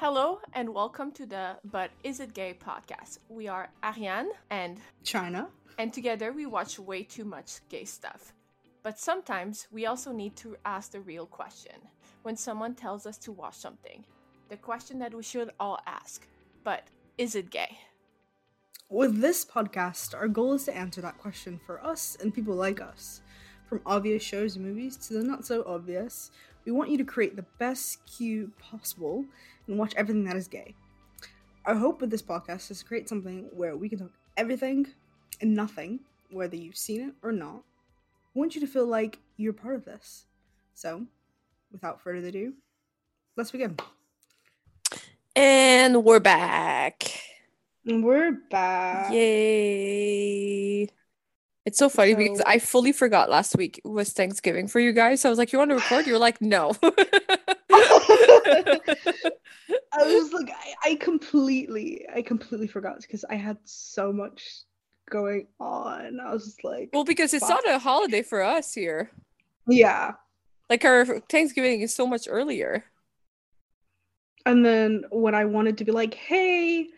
Hello and welcome to the But Is It Gay podcast. We are Arianne and Chyna. and together we watch way too much gay stuff. But sometimes we also need to ask the real question when someone tells us to watch something. The question that we should all ask. But is it gay? With this podcast, our goal is to answer that question for us and people like us. From obvious shows and movies to the not so obvious, we want you to create the best queue possible and watch everything that is gay. Our hope with this podcast is to create something where we can talk everything and nothing, whether you've seen it or not. We want you to feel like you're part of this. So, without further ado, let's begin. And we're back. We're back. Yay. It's so funny because I fully forgot last week was Thanksgiving for you guys. So I was like, You want to record? You're like, No. I was like, I, I completely, I completely forgot because I had so much going on. I was just like, well, because it's not a holiday for us here. yeah. Like our Thanksgiving is so much earlier. And then when I wanted to be like, hey,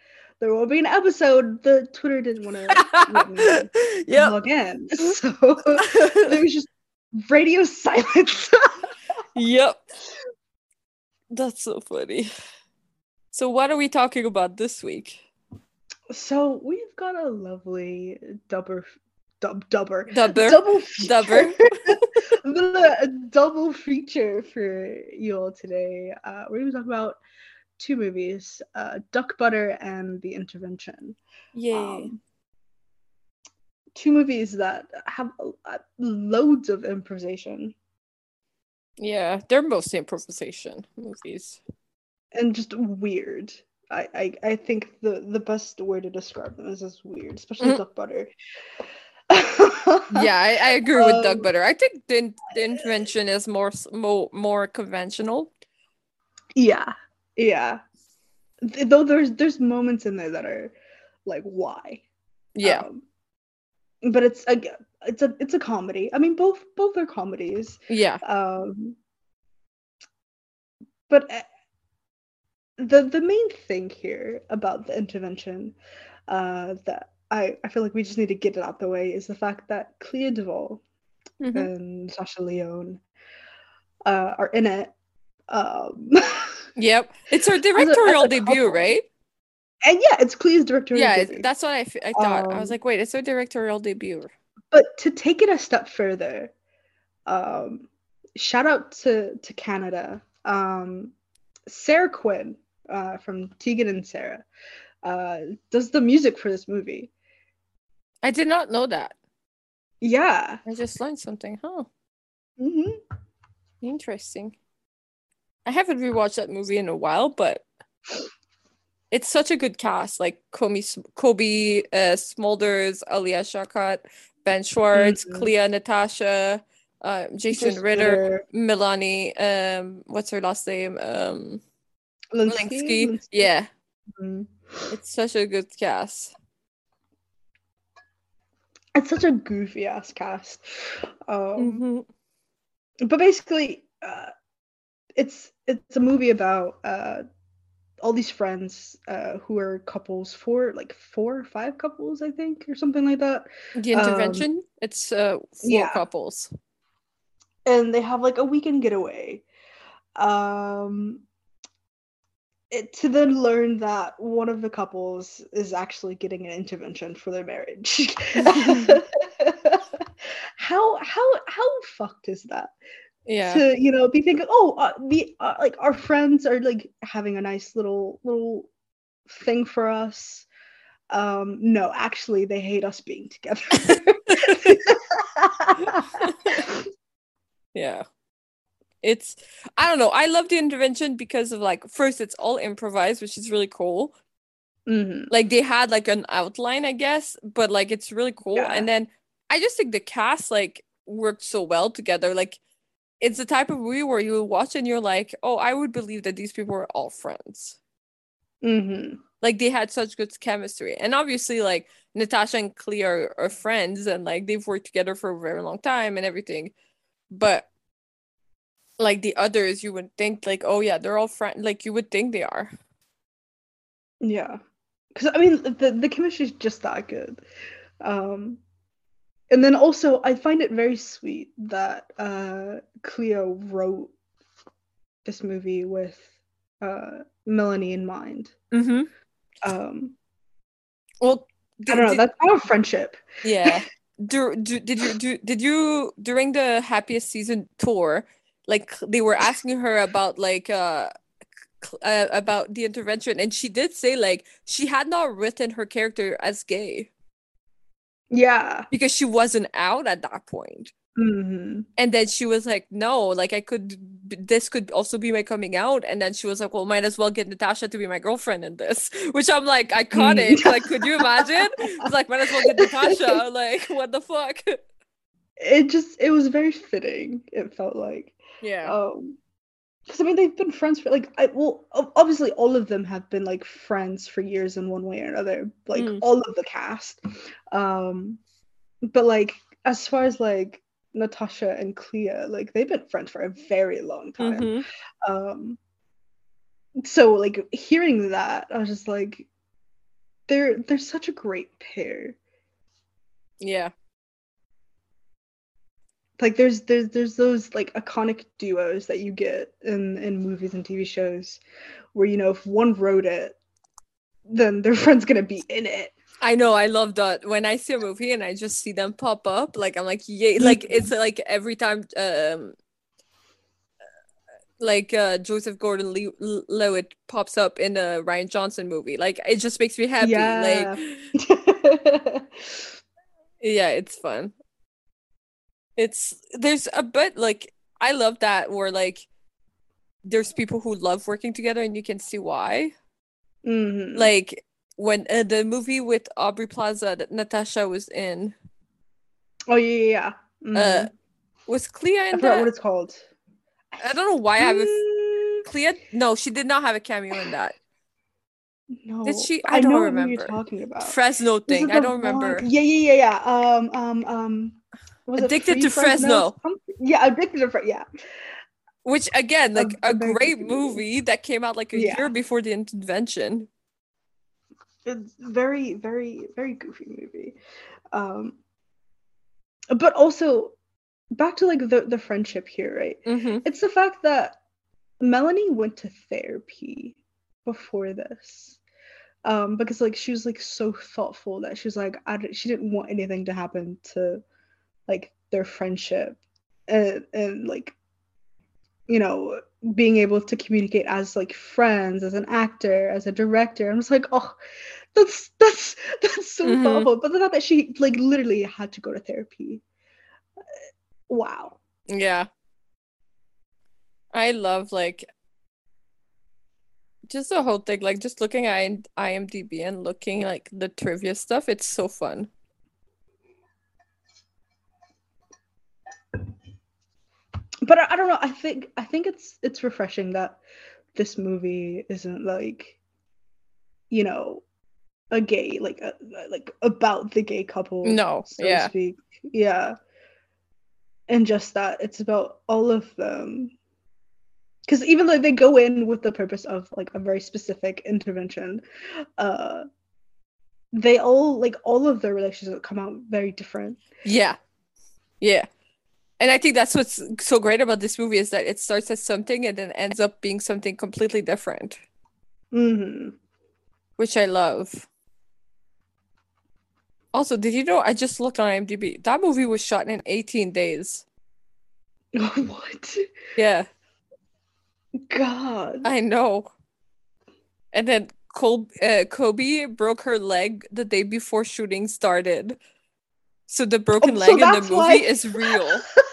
there will be an episode, the Twitter didn't want to yep. log in. So there was just radio silence. yep. That's so funny. So what are we talking about this week? so we've got a lovely dubber, dub, dubber, Dubber. double Dubber. feature. a double feature for you all today. Uh, we're going to talk about two movies, uh, Duck Butter and The Intervention. Yay. Um, two movies that have uh, loads of improvisation yeah, they're mostly improvisation movies. and just weird. I, I, I think the, the best way to describe them is as weird, especially Mhm. Duck Butter. yeah, I, I agree with Duck Um, Butter. I think the, the intervention is more more more conventional. Yeah, yeah. Though there's there's moments in there that are like why. Yeah, Um, but it's a it's a it's a comedy. I mean both both are comedies. yeah, Um but uh, the the main thing here about the intervention uh that I, I feel like we just need to get it out the way is the fact that Clea Duvall Mhm. and Sasha Lyonne uh, are in it. Um, yep. It's her directorial debut, right? and yeah, it's Clea's directorial Yeah, debut. that's what I, f- I thought. I was Um, like, wait, it's her directorial debut. But to take it a step further, um, shout out to to Canada. Um, Sara Quin uh, from Tegan and Sara uh, does the music for this movie. I did not know that. Yeah. I just learned something. Huh. hmm Interesting. I haven't rewatched that movie in a while, but it's such a good cast. Like Cobie, Cobie uh, Smulders, Alia Shawkat, Ben Schwartz, Mhm. Clea Natasha, uh, Jason Just Ritter, Melanie. Um, what's her last name? Um, Lynskey. Lynskey. Yeah, Mhm. it's such a good cast. It's such a goofy ass cast. Um, Mhm. but basically uh, it's it's a movie about uh, all these friends uh, who are couples four like four or five couples i think or something like that The intervention. it's uh, four yeah. couples. and they have like a weekend getaway um it, to then learn that one of the couples is actually getting an intervention for their marriage how how how fucked is that Yeah. to you know be thinking oh uh, we uh, like our friends are like having a nice little little thing for us um no actually they hate us being together Yeah. It's I don't know. I love the intervention because of like first it's all improvised, which is really cool. Mhm. Like they had like an outline, I guess, but like it's really cool. Yeah. And then I just think the cast like worked so well together. Like it's the type of movie where you watch and you're like, oh, I would believe that these people are all friends. Mhm. Like they had such good chemistry. And obviously like Natasha and Clea are, are friends and like they've worked together for a very long time and everything. But like the others, you would think like, oh yeah, they're all friends. Like you would think they are. Yeah, because I mean the the chemistry is just that good. Um, and then also I find it very sweet that uh, Clea wrote this movie with uh, Melanie in mind. Mm-hmm. Um, Well, I don't know. That's our friendship. yeah. Do, do, did you do, did you during the happiest season tour, like they were asking her about like uh, uh about the intervention, and she did say like she had not written her character as gay Yeah. because she wasn't out at that point. hmm And then she was like, no, like I could, this could also be my coming out. And then she was like, well, might as well get Natasha to be my girlfriend in this, which I'm like, iconic. Like, could you imagine? It's like, might as well get Natasha. Like, what the fuck? It just it was very fitting. It felt like. Yeah. Um, because I mean they've been friends for like I well obviously all of them have been like friends for years in one way or another. Like Mm. all of the cast. Um, but like as far as like Natasha and Clea, like they've been friends for a very long time. Mhm. um so like hearing that i was just like they're they're such a great pair Yeah. Like there's there's there's those like iconic duos that you get in in movies and tv shows where you know if one wrote it then their friend's gonna be in it I know. I love that. When I see a movie and I just see them pop up, like, I'm like, yay. Like, it's like every time, um, like uh Joseph Gordon-Levitt pops up in a Rian Johnson movie. Like, it just makes me happy. Yeah. Like, yeah it's fun it's there's a bit like i love that where like there's people who love working together and you can see why Mhm. like when uh, the movie with aubrey plaza that natasha was in oh yeah yeah, yeah. uh Mhm. was clea i in forgot that what it's called i don't know why i have a Mm, clea no she did not have a cameo in that no did she- but I don't know what remember. you're talking about fresno thing i don't remember Yeah, yeah, yeah, yeah. Um, um, um. Was Addicted to Fresno. Something- Yeah, addicted to Fresno. Yeah. which again like A- a, great movie. movie that came out like a Yeah. year before the intervention It's very, very, very goofy movie. Um, but also back to like the the friendship here, right? hmm It's the fact that Melanie went to therapy before this. Um, because like she was like so thoughtful that she was like I d- she didn't want anything to happen to like their friendship and and like you know being able to communicate as like friends as an actor as a director i'm just like oh that's that's that's so Mhm. thoughtful but the fact that she like literally had to go to therapy wow Yeah. I love like just the whole thing, like just looking at IMDb and looking like the trivia stuff, it's so fun. But I, I don't know i think i think it's it's refreshing that this movie isn't like you know a gay like a, like about the gay couple No, so yeah. to speak yeah and just that it's about all of them because even though they go in with the purpose of like a very specific intervention uh they all like all of their relationships come out very different Yeah. Yeah. And I think that's what's so great about this movie is that it starts as something and then ends up being something completely different, hmm which I love. Also, did you know I just looked on IMDb? That movie was shot in 18 days. what Yeah. god I know. And then Col- uh, Cobie broke her leg the day before shooting started. So the broken Oh, so leg in the movie why- is real.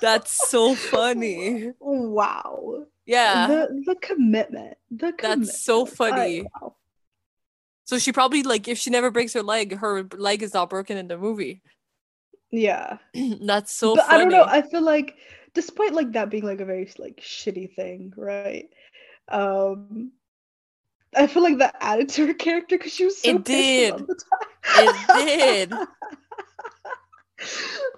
That's so funny. wow Yeah. the the commitment the commitment. That's so funny. wow. So she probably like if she never breaks her leg, her leg is not broken in the movie. yeah That's so but funny. i don't know i feel like despite like that being like a very like shitty thing right um i feel like that added to her character because she was so It pissed did. all the time. It did.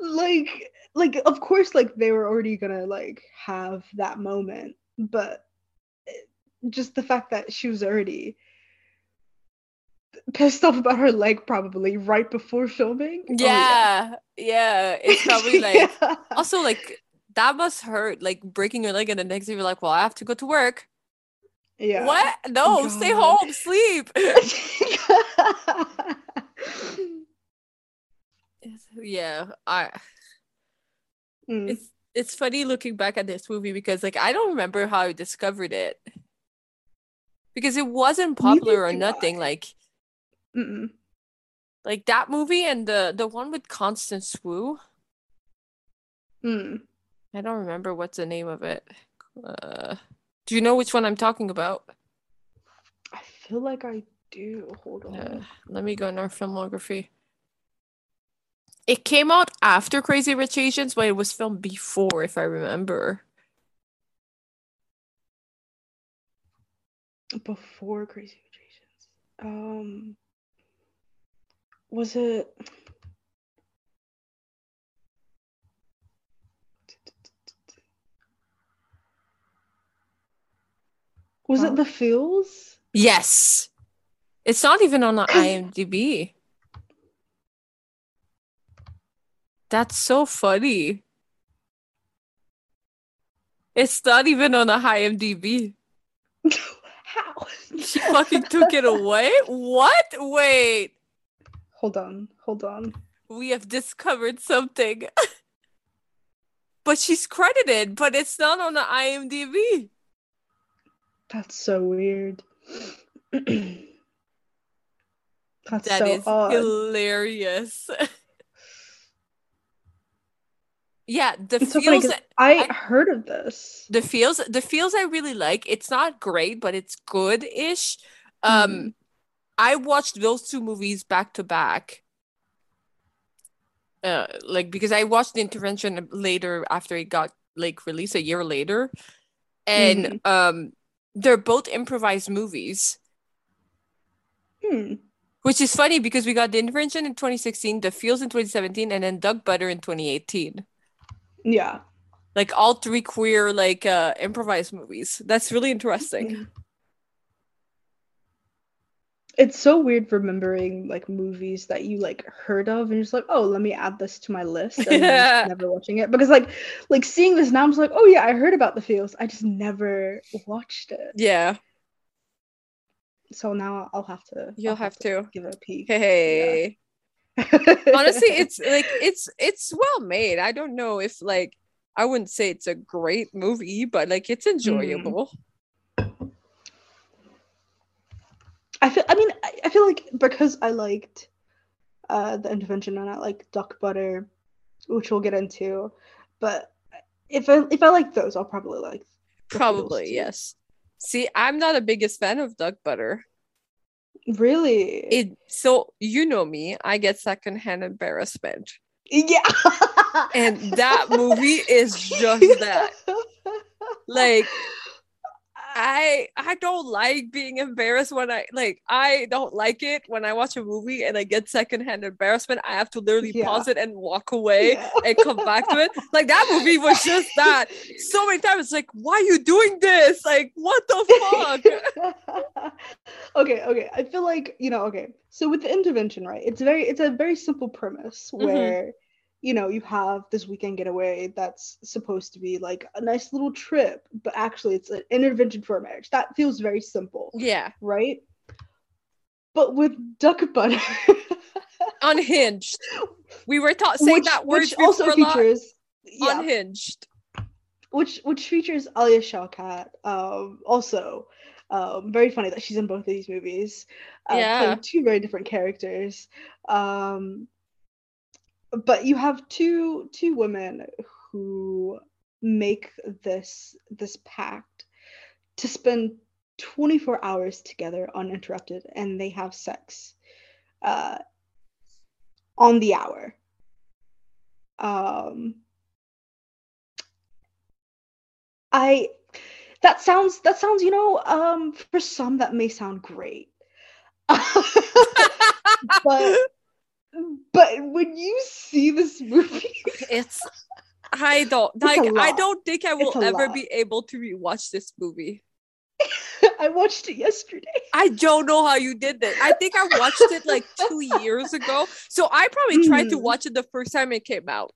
like like of course like they were already gonna like have that moment but eh, just the fact that she was already pissed off about her leg probably right before filming. Oh, Yeah, yeah. It's probably like Yeah. also like that must hurt, like breaking your leg, and the next day you're like, well, I have to go to work. yeah. What? No, stay home, sleep. yeah, I. Mm. It's it's funny looking back at this movie because like I don't remember how I discovered it because it wasn't popular or nothing. Like Mm-mm. like that movie and the the one with Constance Wu. Mm. I don't remember what's the name of it. Uh, do you know which one I'm talking about? I feel like I do. Hold on. Uh, let me go in our filmography. It came out after Crazy Rich Asians, but it was filmed before, if I remember. Before Crazy Rich Asians. Um. Was it? Was Huh? it The Feels? Yes. It's not even on the 'Cause- IMDb. That's so funny. It's not even on the IMDb. How? She fucking took it away? What? Wait. Hold on. Hold on. We have discovered something. but she's credited, but it's not on the IMDb. That's so weird. That's That so is hilarious. yeah, the It's so funny I, I- heard of this. the feels the feels I really like. It's not great, but it's good-ish. Um Mhm. I watched those two movies back to back. Uh like because I watched the intervention later after it got like released a year later. And um they're both improvised movies. Hmm. Which is funny because we got the intervention in 2016, the feels in 2017, and then Duck Butter in 2018. Yeah. Like all three queer like uh improvised movies. That's really interesting. It's so weird remembering like movies that you like heard of and you're just like, oh, let me add this to my list and Yeah. never watching it. Because like like seeing this now, I'm just like, oh yeah, I heard about the feels. I just never watched it. Yeah, So now I'll have to you'll I'll have to. give it a peek. Hey. Honestly, it's like it's it's well made. I don't know if like I wouldn't say it's a great movie, but like it's enjoyable. I feel. I mean, I, I feel like because I liked uh, the intervention and I like duck butter, which we'll get into. But if I if I like those, I'll probably like. Probably, yes. See, I'm not a biggest fan of duck butter. Really. It so you know me, I get secondhand embarrassment. yeah. And that movie is just that. Like I I don't like being embarrassed when I like I don't like it when I watch a movie and I get secondhand embarrassment. I have to literally Yeah. pause it and walk away Yeah. and come back to it. Like that movie was just that. So many times it's like, why are you doing this? Like, what the fuck? okay, okay. I feel like, you know, okay. So with the intervention, right? It's very it's a very simple premise Mhm. where you know, you have this weekend getaway that's supposed to be like a nice little trip, but actually it's an intervention for a marriage. That feels very simple, yeah. right? But with duck butter, Unhinged. We were taught saying which, that word which also before a lot. features yeah, Unhinged. which which features Alia Shawkat. Um, also, um, very funny that she's in both of these movies. Uh, Yeah. playing two very different characters. Um, but you have two two women who make this this pact to spend 24 hours together uninterrupted, and they have sex uh, on the hour. Um, I that sounds that sounds you know um for some that may sound great but but when you see this movie it's I don't like I don't think I will ever lot. be able to rewatch this movie. I watched it yesterday. I don't know how you did that. I think I watched it like two years ago. So I probably tried to Mhm. watch it the first time it came out.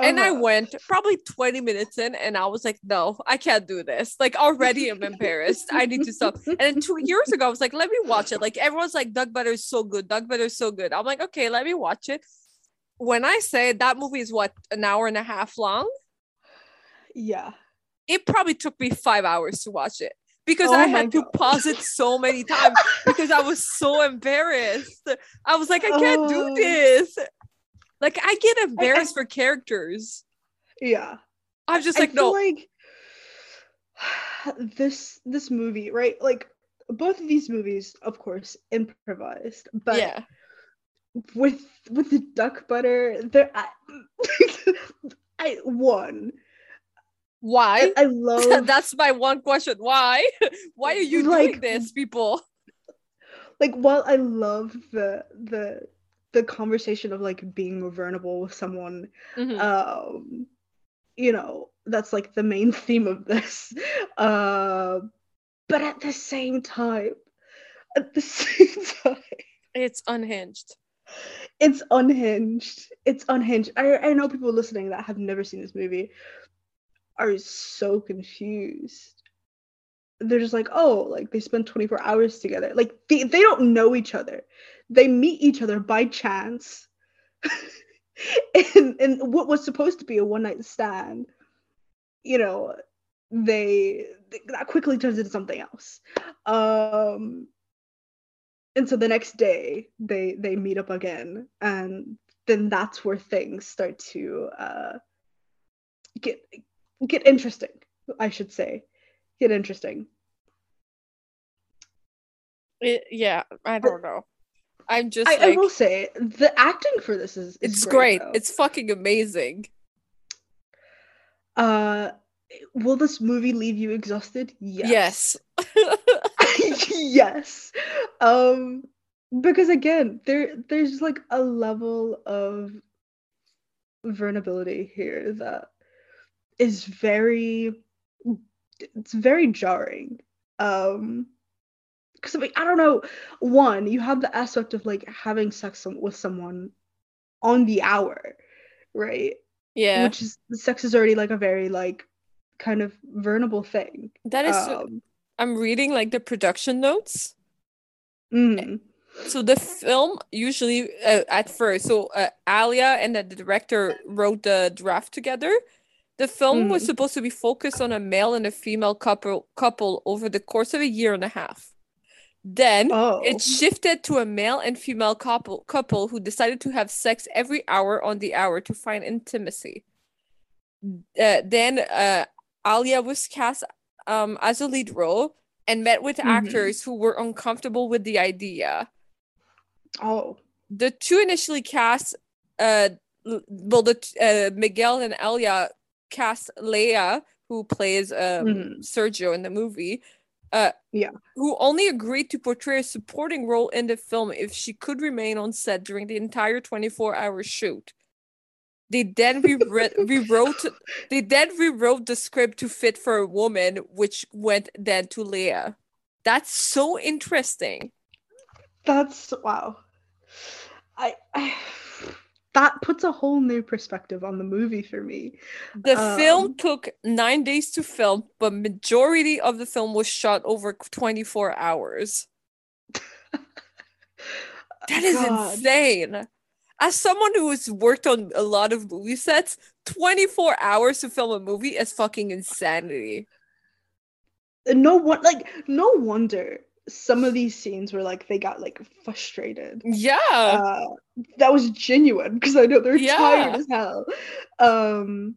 And I went probably 20 minutes in and I was like, no, I can't do this. Like already I'm embarrassed. I need to stop. And then two years ago, I was like, let me watch it. Like everyone's like, Duck Butter is so good. Duck Butter is so good. I'm like, okay, let me watch it. When I say that movie is what, an hour and a half long, Yeah. it probably took me five hours to watch it because Oh I had to pause it so many times because I was so embarrassed. I was like, I can't do Oh. this. Like I get embarrassed for characters. Yeah. I'm just I like, feel no. like this this movie, right? Like both of these movies, of course, improvised, but yeah. with with the duck butter, there I, I won. Why? I, I love That's my one question. Why? Why are you doing Like- this, people? like while I love the the the conversation of like being vulnerable with someone Mhm. um you know that's like the main theme of this. Uh but at the same time at the same time it's unhinged. it's unhinged. It's unhinged. I, I know people listening that have never seen this movie are so confused. They're just like oh like they spend 24 hours together. Like they, they don't know each other they meet each other by chance. And and what was supposed to be a one night stand you know they that quickly turns into something else. Um and so the next day they they meet up again and then that's where things start to uh get get interesting i should say. Get interesting. It- yeah, I don't know. I'm just I, I will say the acting for this is, is it's great. though. It's fucking amazing. uh will this movie leave you exhausted Yes. yes um because again there there's like a level of vulnerability here that is very it's very jarring um because like i don't know one you have the aspect of like having sex with someone on the hour right yeah. which is sex is already like a very like kind of vulnerable thing that is um, I'm reading like the production notes. mhm. So the film usually uh, at first, so uh, Alia and the director wrote the draft together. The film was Mhm. supposed to be focused on a male and a female couple couple over the course of a year and a half. Then oh it shifted to a male and female couple couple who decided to have sex every hour on the hour to find intimacy. Uh, then uh, Alia was cast um, as a lead role and met with Mhm. actors who were uncomfortable with the idea. oh The two initially cast, uh, well, the uh, Miguel and Alia cast Laia, who plays um, Mhm. Sergio in the movie. Uh, Yeah. Who only agreed to portray a supporting role in the film if she could remain on set during the entire 24 hour shoot. They then rewrote, rewrote they then rewrote the script to fit for a woman, which went then to Leah. That's so interesting. that's wow I, I that puts a whole new perspective on the movie for me The film Um, took nine days to film, but majority of the film was shot over 24 hours. That is God. insane. As someone who has worked on a lot of movie sets, 24 hours to film a movie is fucking insanity. no one like no wonder some of these scenes were like they got like frustrated. Yeah. uh that was genuine because i know they're Yeah. tired as hell. Um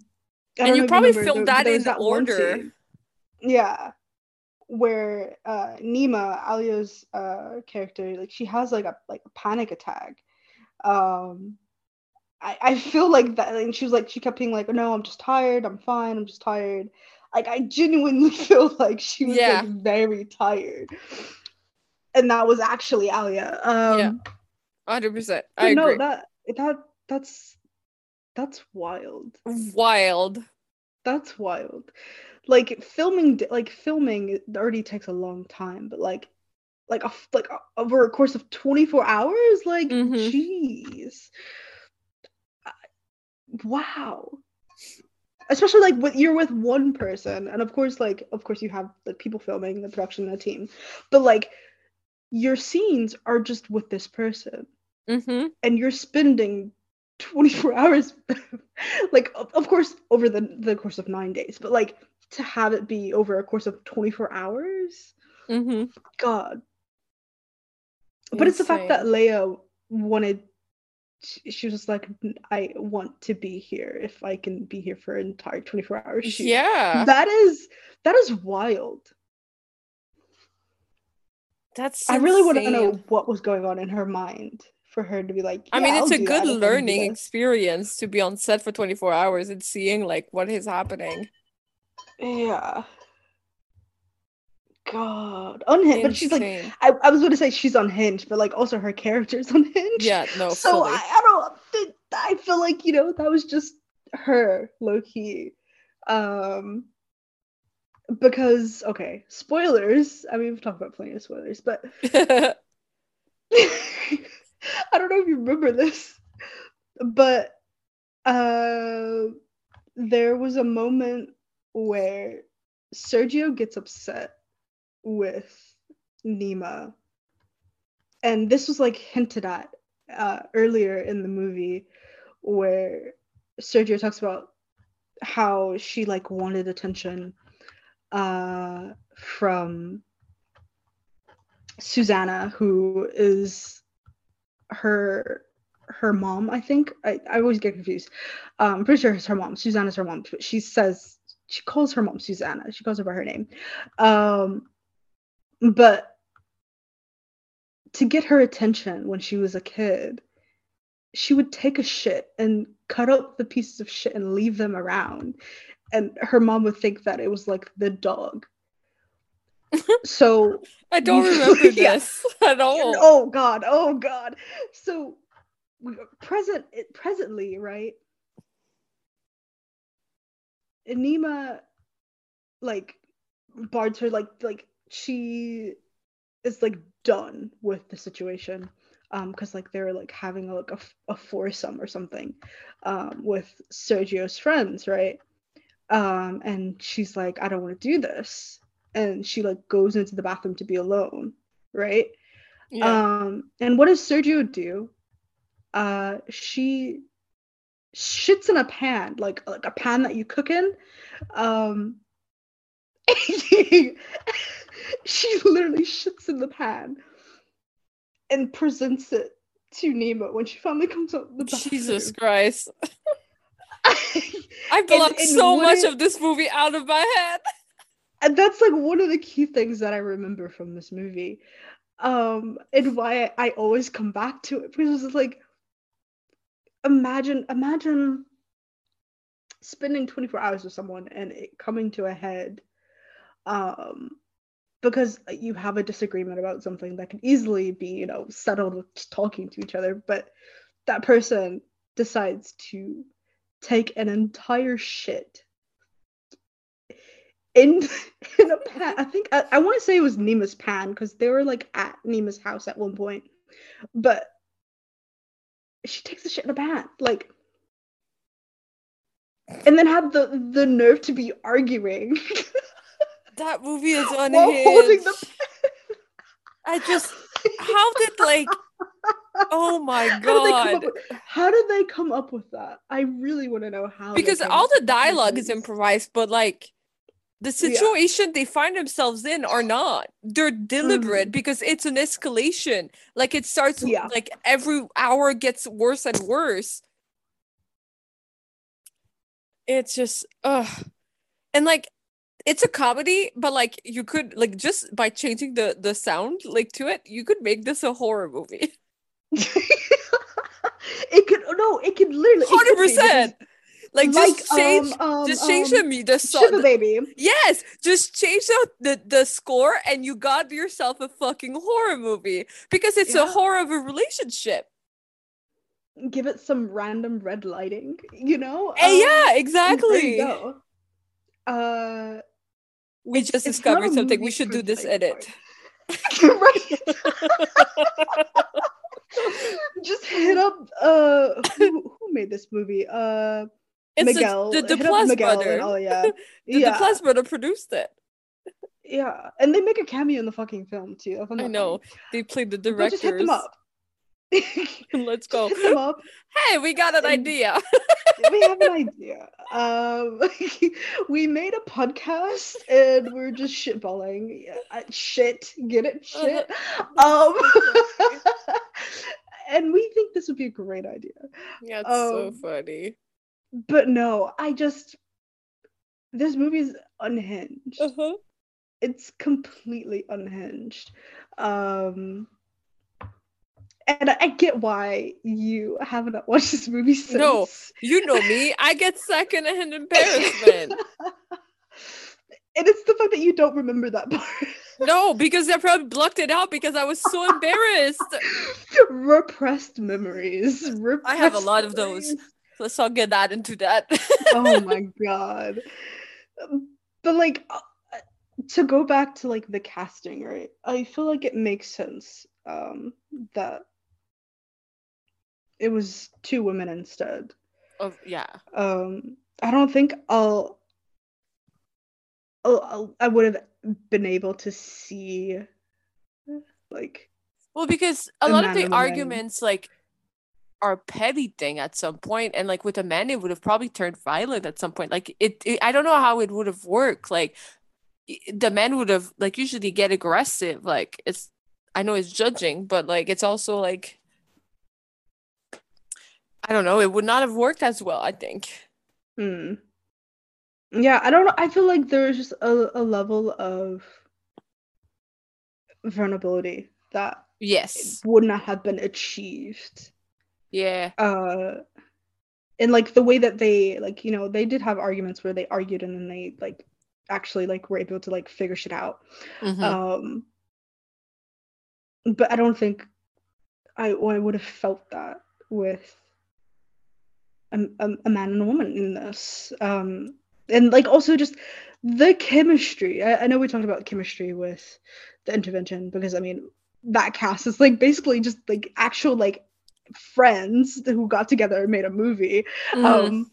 And you probably remember, filmed there- that there in one order. yeah. Where uh nima alia's uh character like she has like a like a panic attack. Um i i feel like that and she was like she kept being like no i'm just tired. I'm fine. I'm just tired like i genuinely feel like she was Yeah. like very tired and that was actually alia um Yeah, 100%. but I no agree. that that that's that's wild Wild. that's wild like filming like filming already takes a long time but like like a, like a, over a course of 24 hours like Mhm. jeez Uh, wow especially like with you're with one person and of course like of course you have like people filming the production the team but like your scenes are just with this person Mm-hmm. and you're spending 24 hours like of, of course over the the course of 9 days but like to have it be over a course of 24 hours Mm-hmm. god but it's the fact that Laia wanted she, she was just like I want to be here if I can be here for an entire 24 hours shoot. Yeah. that is that is wild That's I really want to know what was going on in her mind for her to be like I mean, it's I'll a good that if I can do learning experience to be on set for 24 hours and seeing like what is happening. Yeah. God, unhinged. But she's like, I, I was going to say she's unhinged, but like also her character's unhinged. yeah, no, so fully. I, I don't I feel like you know that was just her low key. Um, because okay, spoilers. I mean, we've talked about plenty of spoilers, but I don't know if you remember this, but uh, there was a moment where Sergio gets upset with Nima, and this was like hinted at uh, earlier in the movie, where Sergio talks about how she like wanted attention uh, from Susanna, who is her her mom, I think. I, I always get confused. Um, I'm pretty sure it's her mom. Susanna's her mom, but she says she calls her mom Susanna. She calls her by her name. Um, but to get her attention when she was a kid, she would take a shit and cut up the pieces of shit and leave them around. And her mom would think that it was like the dog. so I don't remember Yeah. this at all. oh god oh god so present presently right Enima like bards her like like she is like done with the situation um because like they're like having like a, a foursome or something um with Sergio's friends right um and she's like I don't want to do this and she like goes into the bathroom to be alone right Yeah. um, and what does Sergio do? Uh, she shits in a pan, like like a pan that you cook in. Um, she literally shits in the pan and presents it to Nemo when she finally comes out of the bathroom. Jesus Christ. I And- blocked and so much wouldn't- of this movie out of my head. and that's like one of the key things that I remember from this movie. Um, and why I, I always come back to it because it's like imagine imagine spending 24 hours with someone and it coming to a head um because you have a disagreement about something that can easily be you know settled with talking to each other but that person decides to take an entire shit in in a pan. I think i, I want to say it was nima's pan because they were like at nima's house at one point but she takes the shit in a pan like and then had the the nerve to be arguing That movie is while holding the I just how did like oh my How did, god. with, how did they come up with that? I really want to know how. Because all the dialogue is improvised, but like the Yeah. situation they find themselves in are not. They're deliberate Mhm. because it's an escalation. Like it starts Yeah. like every hour gets worse and worse. It's just ugh. And like it's a comedy, but like you could like just by changing the the sound like to it, you could make this a horror movie. it could no, it could literally Hundred could be, because, percent. Like just change um, um, just change um, the the song. baby. Yes, just change the, the the score and you got yourself a fucking horror movie because it's a horror of a relationship. Give it some random red lighting, you know? Eh, Um, yeah, and there exactly. you go. Uh, We just it's discovered something. We should do this edit. right. Just hit up uh who, who made this movie? Uh It's Miguel. the, the, Duplass Miguel brother. oh yeah. The, yeah. Duplass brother produced it. yeah. And they make a cameo in the fucking film too. I, found I that know. funny. They played the But directors. just hit them up. Let's go. Hey, we got an idea. we have an idea. Um, we made a podcast and we're just shitballing. Yeah, uh, shit, get it? Shit. Um, and we think this would be a great idea. Yeah, it's so Um, funny. But no, I just this movie's unhinged. Uh-huh. It's completely unhinged. Um and I I get why you haven't watched this movie since. No, You know me. I get secondhand embarrassment. and it's the fact that you don't remember that part. No, because I probably blocked it out because I was so embarrassed. repressed memories. I have a lot of those. memories. Let's not get that into that. oh my god. But like uh, to go back to like the casting, right? I feel like it makes sense um that it was two women instead. oh, yeah. Um I don't think I'll I'll, I'll I would have been able to see like Well, because a lot of the and a woman. arguments like are a petty thing at some point, and like with a man, it would have probably turned violent at some point. Like it, it I don't know how it would have worked. Like the men would have like usually get aggressive. Like it's, I know it's judging, but like it's also like I don't know. It would not have worked as well. I think. Hmm. Yeah, I don't know. I feel like there's just a, a level of vulnerability that Yes. would not have been achieved. Yeah. Uh and like the way that they like, you know, they did have arguments where they argued and then they like actually like were able to like figure shit out. Mhm. Um but I don't think I I would have felt that with a, a, a man and a woman in this. Um and like also just the chemistry. I, I know we talked about chemistry with the intervention because I mean that cast is like basically just like actual like friends who got together and made a movie. Mhm. Um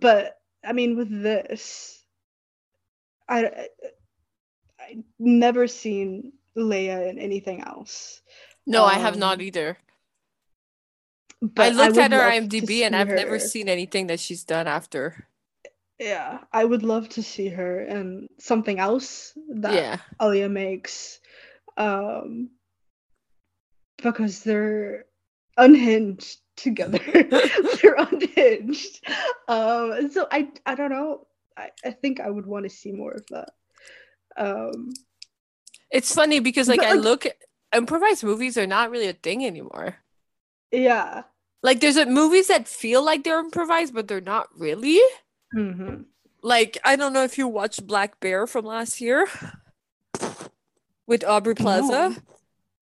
but I mean with this I I never seen Laia in anything else. no, I have um, not either. But I looked would at her IMDb and I've never seen anything that she's done after. Yeah, I would love to see her and something else that Yeah. Alia makes. Um because they're unhinged together. they're unhinged. Um so I I don't know. I, I think I would want to see more of that. Um It's funny because like But, I look improvised movies are not really a thing anymore. yeah. Like there's a, movies that feel like they're improvised, but they're not really. hmm Like I don't know if you watched Black Bear from last year with Aubrey Plaza. No.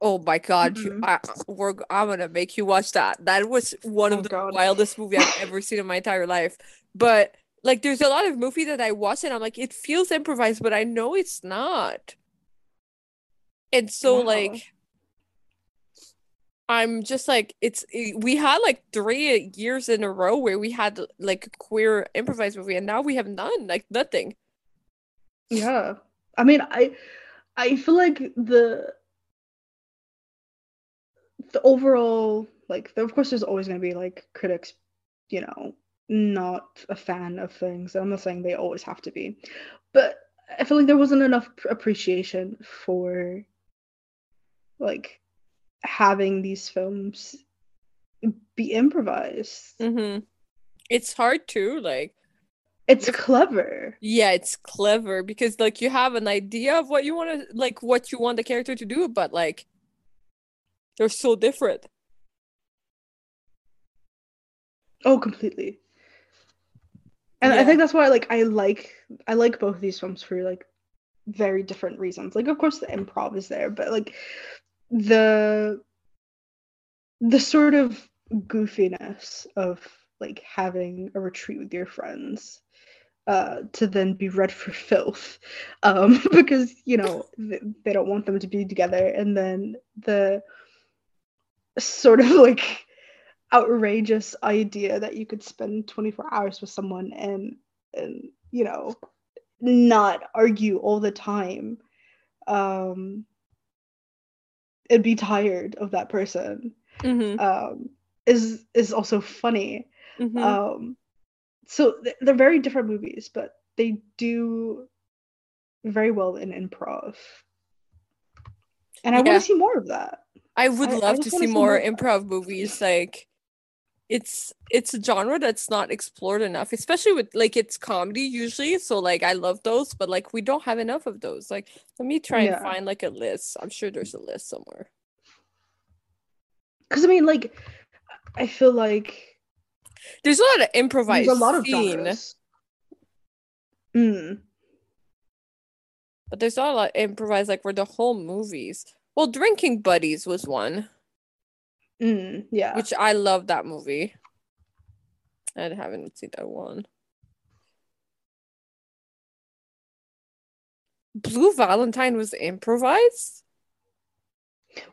Oh my god, you, Mm-mm. I, we're, I'm gonna make you watch that. That was one Oh of the God. wildest movie I've ever seen in my entire life. But like, there's a lot of movie that I watch and I'm like, it feels improvised, but I know it's not. And so Wow. like, I'm just like, it's we had like three years in a row where we had like queer improvised movie, and now we have none, like nothing. Yeah. I mean, I I feel like the the overall like of course there's always going to be like critics, you know, not a fan of things. I'm not saying they always have to be. But I feel like there wasn't enough appreciation for like having these films be improvised. Mm-hmm. It's hard too, like. It's clever. Yeah, it's clever because like you have an idea of what you want to like what you want the character to do, but like they're so different. Oh, completely. And I think that's why like I like I like both these films for like very different reasons. Like of course the improv is there, but like the the sort of goofiness of like having a retreat with your friends uh, to then be read for filth um, because you know th- they don't want them to be together. And then the sort of like outrageous idea that you could spend 24 hours with someone and and you know not argue all the time um and be tired of that person. Mhm, um is is also funny. Mhm. um so th- they're very different movies but they do very well in improv. And i want to see more of that. I would I- I love to see see more more improv movies. Like, it's it's a genre that's not explored enough, especially with like it's comedy usually. So like I love those, but like we don't have enough of those. Like, let me try Yeah. and find like a list. I'm sure there's a list somewhere. because i mean like i feel like There's a lot of improvised there's a lot of scene, genres mm, but there's not a lot of improvised like for the whole movies. Well, Drinking Buddies was one, mm, yeah which I love that movie. I haven't seen that one. Blue Valentine was improvised.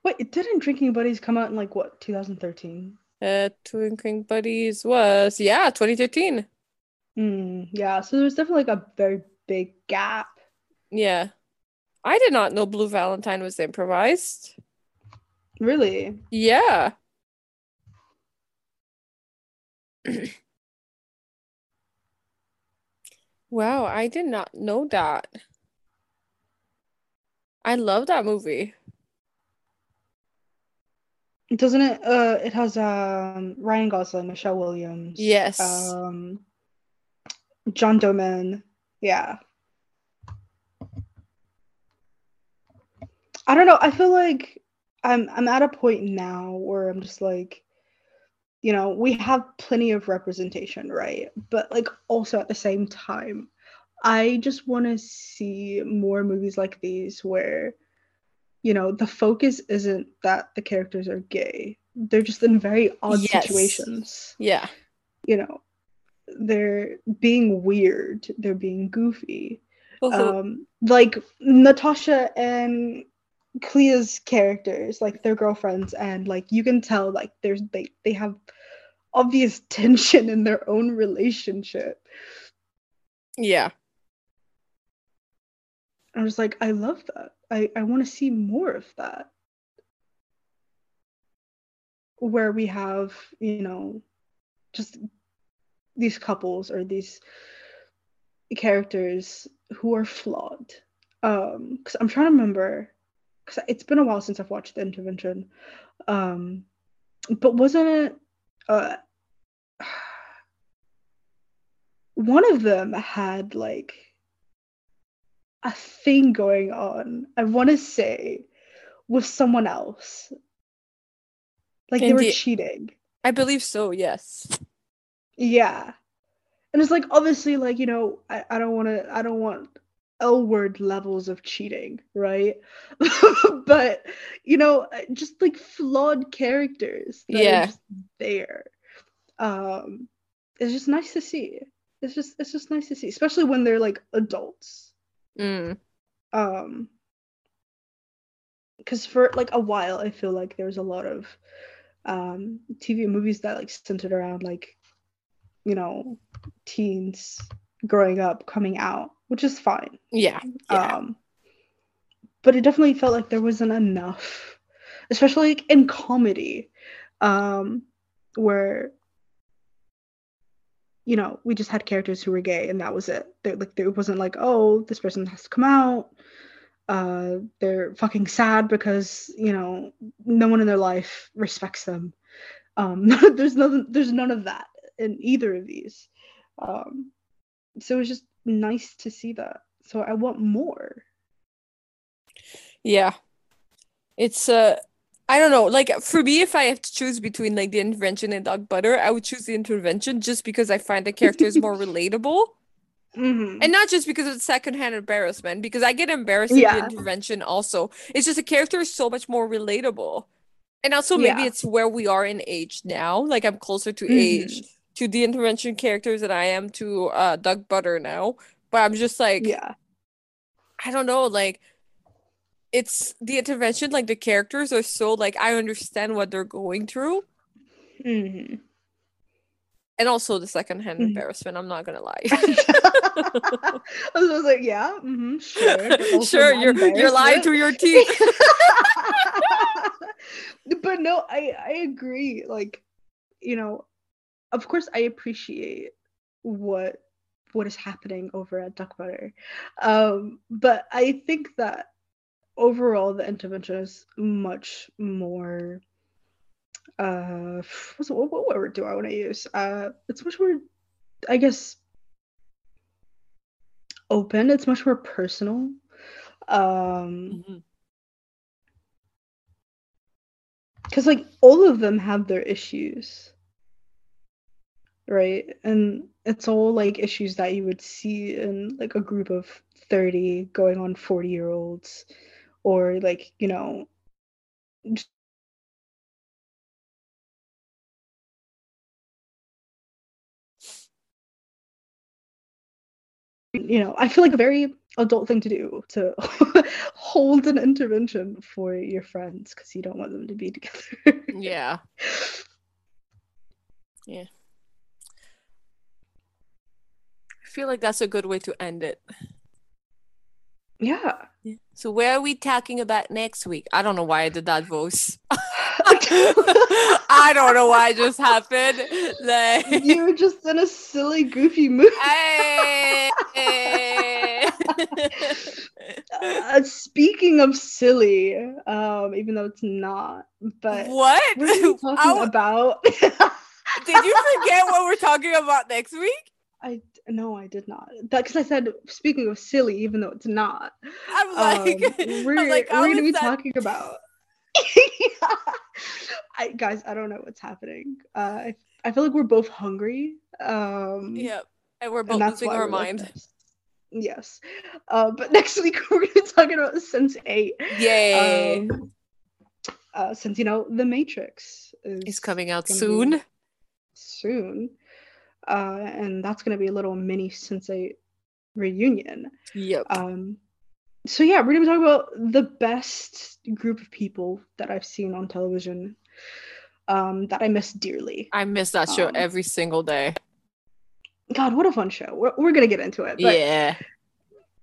wait didn't drinking buddies come out in like what 2013 Uh, Drinking Buddies was yeah, 2013. mm, yeah so there's definitely like a very big gap Yeah, I did not know Blue Valentine was improvised. Really Yeah. Wow, I did not know that. I love that movie. Doesn't it? Uh, it has um Ryan Gosling, Michelle Williams, Yes. um, John Doman. Yeah. I don't know. I feel like I'm I'm at a point now where I'm just like, you know, we have plenty of representation, right? But like also at the same time, I just want to see more movies like these where, you know, the focus isn't that the characters are gay. They're just in very odd Yes. situations. Yeah. You know, they're being weird, they're being goofy. Um, like Natasha and Clea's characters, like their girlfriends, and like you can tell like there's they they have obvious tension in their own relationship. yeah. I was like, I love that. I, I want to see more of that. Where we have, you know, just these couples or these characters who are flawed. Um, because I'm trying to remember, because it's been a while since I've watched the intervention. Um, but wasn't it uh one of them had like a thing going on, I want to say, with someone else. Like they were cheating. I believe so, yes. Yeah. And it's like obviously like, you know, I, I don't wanna I don't want L word levels of cheating, right? but you know, just like flawed characters that Yeah. are just there. Um it's just nice to see. It's just it's just nice to see, especially when they're like adults. Mm. um because for like a while i feel like there was a lot of um tv and movies that like centered around like you know teens growing up coming out which is fine Yeah. Yeah. um but it definitely felt like there wasn't enough especially like in comedy um where you know we just had characters who were gay and that was it there like there wasn't like oh this person has to come out uh they're fucking sad because you know no one in their life respects them um there's nothing there's none of that in either of these um so it was just nice to see that so i want more Yeah. It's uh I don't know, like for me if I have to choose between like the intervention and Duck Butter, I would choose the intervention just because I find the characters more relatable. mm-hmm. And not just because of secondhand embarrassment, because I get embarrassed in the intervention also. It's just the character is so much more relatable. And also maybe Yeah. it's where we are in age now. Like I'm closer to Mhm. age to the intervention characters than I am to uh Duck Butter now. But I'm just like yeah. I don't know, like it's the intervention, like the characters are so like I understand what they're going through. hmm And also the secondhand Mhm. embarrassment, I'm not gonna lie. I was like, yeah, hmm sure. sure, you're you're lying through your teeth. but no, I I agree. Like, you know, of course, I appreciate what what is happening over at Duck Butter, um, but I think that overall the intervention is much more. Uh, what's what, what word do I want to use? Uh, it's much more, I guess, open. It's much more personal. Um, Mhm. because like all of them have their issues right? And it's all like issues that you would see in like a group of 30 going on 40 year olds or like you know you know i feel like a very adult thing to do to hold an intervention for your friends because you don't want them to be together. Yeah. I feel like that's a good way to end it. yeah So where are we talking about next week? I don't know why I did that voice. I don't know why it just happened. Like you were just in a silly, goofy mood. Hey. Uh, speaking of silly, um, even though it's not, but what? what are we talking w- about? Did you forget what we're talking about next week? I no, I did not. That because I said speaking of silly, even though it's not. I'm Um, like, we're I'm like, we're gonna be that- talking about. I guys, I don't know what's happening. Uh, I I feel like we're both hungry. Um, Yep. And we're and both that's losing our we're like mind. Yes. Uh, but next week we're gonna be talking about Sense8. Yay. Um, uh, since you know The Matrix is It's coming out soon. soon, uh, and that's gonna be a little mini Sense8 reunion. Yep. Um, so yeah, we're gonna be talking about the best group of people that I've seen on television. Um, that I miss dearly. I miss that show um, every single day. God, what a fun show! We're, we're gonna get into it, but Yeah.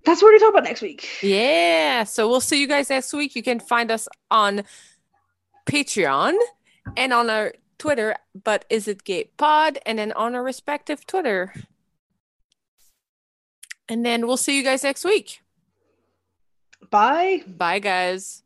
that's what we're gonna talk about next week. Yeah. So we'll see you guys next week. You can find us on Patreon and on our Twitter, but is it gay pod? And then on our respective Twitter. And then we'll see you guys next week. Bye. Bye, guys.